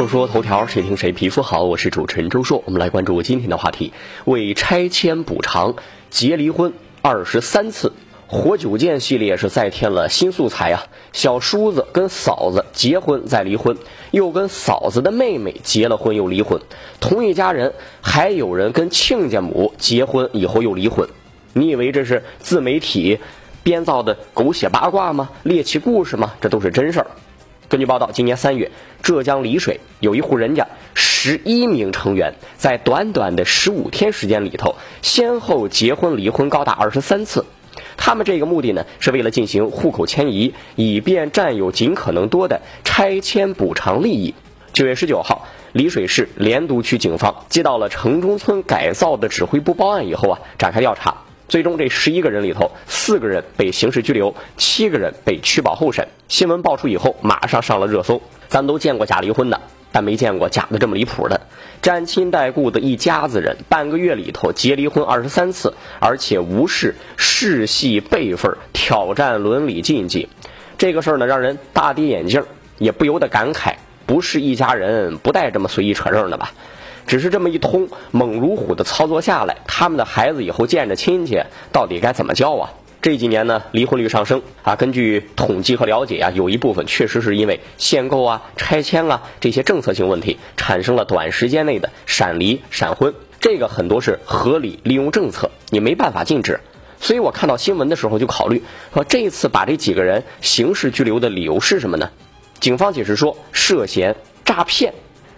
说说头条，谁听谁皮肤好。我是主持人周硕，我们来关注今天的话题：为拆迁补偿结离婚二十三次。活久见系列是再添了新素材啊！小叔子跟嫂子结婚再离婚，又跟嫂子的妹妹结了婚又离婚，同一家人还有人跟亲家母结婚以后又离婚。你以为这是自媒体编造的狗血八卦吗？猎奇故事吗？这都是真事儿。根据报道，今年三月，浙江丽水有一户人家，十一名成员在短短的十五天时间里头，先后结婚离婚高达二十三次。他们这个目的呢，是为了进行户口迁移，以便占有尽可能多的拆迁补偿利益。九月十九号，丽水市莲都区警方接到了城中村改造的指挥部报案以后啊，展开调查。最终，这十一个人里头，四个人被刑事拘留，七个人被取保候审。新闻爆出以后，马上上了热搜。咱都见过假离婚的。但没见过假的这么离谱的，沾亲带故的一家子人，半个月里头结离婚二十三次，而且无视世系辈分，挑战伦理禁忌。这个事儿呢，让人大跌眼镜，也不由得感慨：不是一家人，不带这么随意扯证的吧？只是这么一通猛如虎的操作下来，他们的孩子以后见着亲戚，到底该怎么教啊？这几年呢，离婚率上升啊。根据统计和了解啊，有一部分确实是因为限购啊、拆迁啊这些政策性问题，产生了短时间内的闪离、闪婚。这个很多是合理利用政策，你没办法禁止。所以我看到新闻的时候就考虑说，这一次把这几个人刑事拘留的理由是什么呢？警方解释说涉嫌诈骗，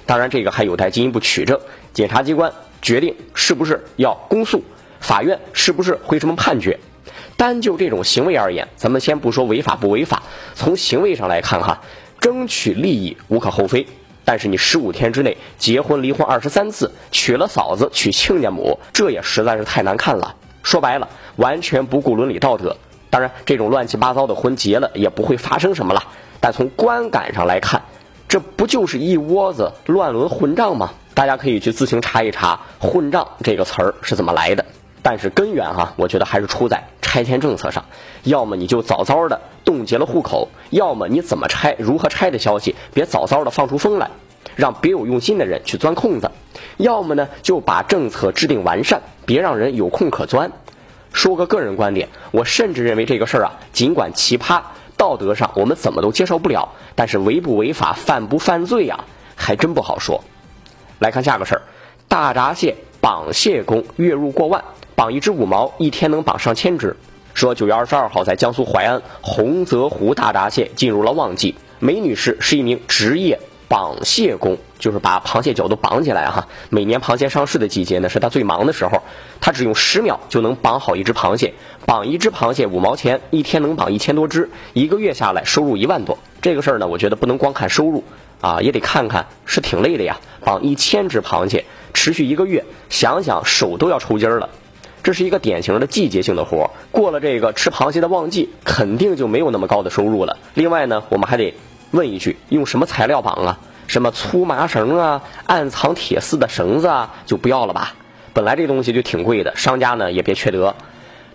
当然这个还有待进一步取证，检察机关决定是不是要公诉，法院是不是会这么判决。单就这种行为而言，咱们先不说违法不违法，从行为上来看哈，争取利益无可厚非。但是你十五天之内结婚离婚二十三次，娶了嫂子娶亲家母，这也实在是太难看了。说白了，完全不顾伦理道德。当然，这种乱七八糟的婚结了也不会发生什么了。但从观感上来看，这不就是一窝子乱伦混账吗？大家可以去自行查一查“混账”这个词儿是怎么来的。但是根源哈，我觉得还是出在拆迁政策上。要么你就早早的冻结了户口，要么你怎么拆、如何拆的消息，别早早的放出风来，让别有用心的人去钻空子。要么呢，就把政策制定完善，别让人有空可钻。说个个人观点，我甚至认为这个事儿啊，尽管奇葩，道德上我们怎么都接受不了，但是违不违法、犯不犯罪呀，还真不好说。来看下个事儿，大闸蟹绑蟹工月入过万。绑一只五毛，一天能绑上千只。说九月二十二号，在江苏淮安洪泽湖大闸蟹进入了旺季。梅女士是一名职业绑蟹工，就是把螃蟹脚都绑起来哈。每年螃蟹上市的季节呢，是他最忙的时候。他只用十秒就能绑好一只螃蟹，绑一只螃蟹五毛钱，一天能绑一千多只，一个月下来收入一万多。这个事儿呢，我觉得不能光看收入啊，也得看看是挺累的呀。绑一千只螃蟹，持续一个月，想想手都要抽筋儿了。这是一个典型的季节性的活儿，过了这个吃螃蟹的旺季，肯定就没有那么高的收入了。另外呢，我们还得问一句：用什么材料绑啊？什么粗麻绳啊、暗藏铁丝的绳子啊，就不要了吧。本来这东西就挺贵的，商家呢也别缺德。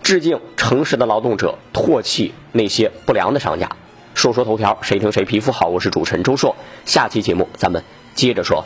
致敬诚实的劳动者，唾弃那些不良的商家。说说头条，谁听谁皮肤好？我是主持人周硕，下期节目咱们接着说。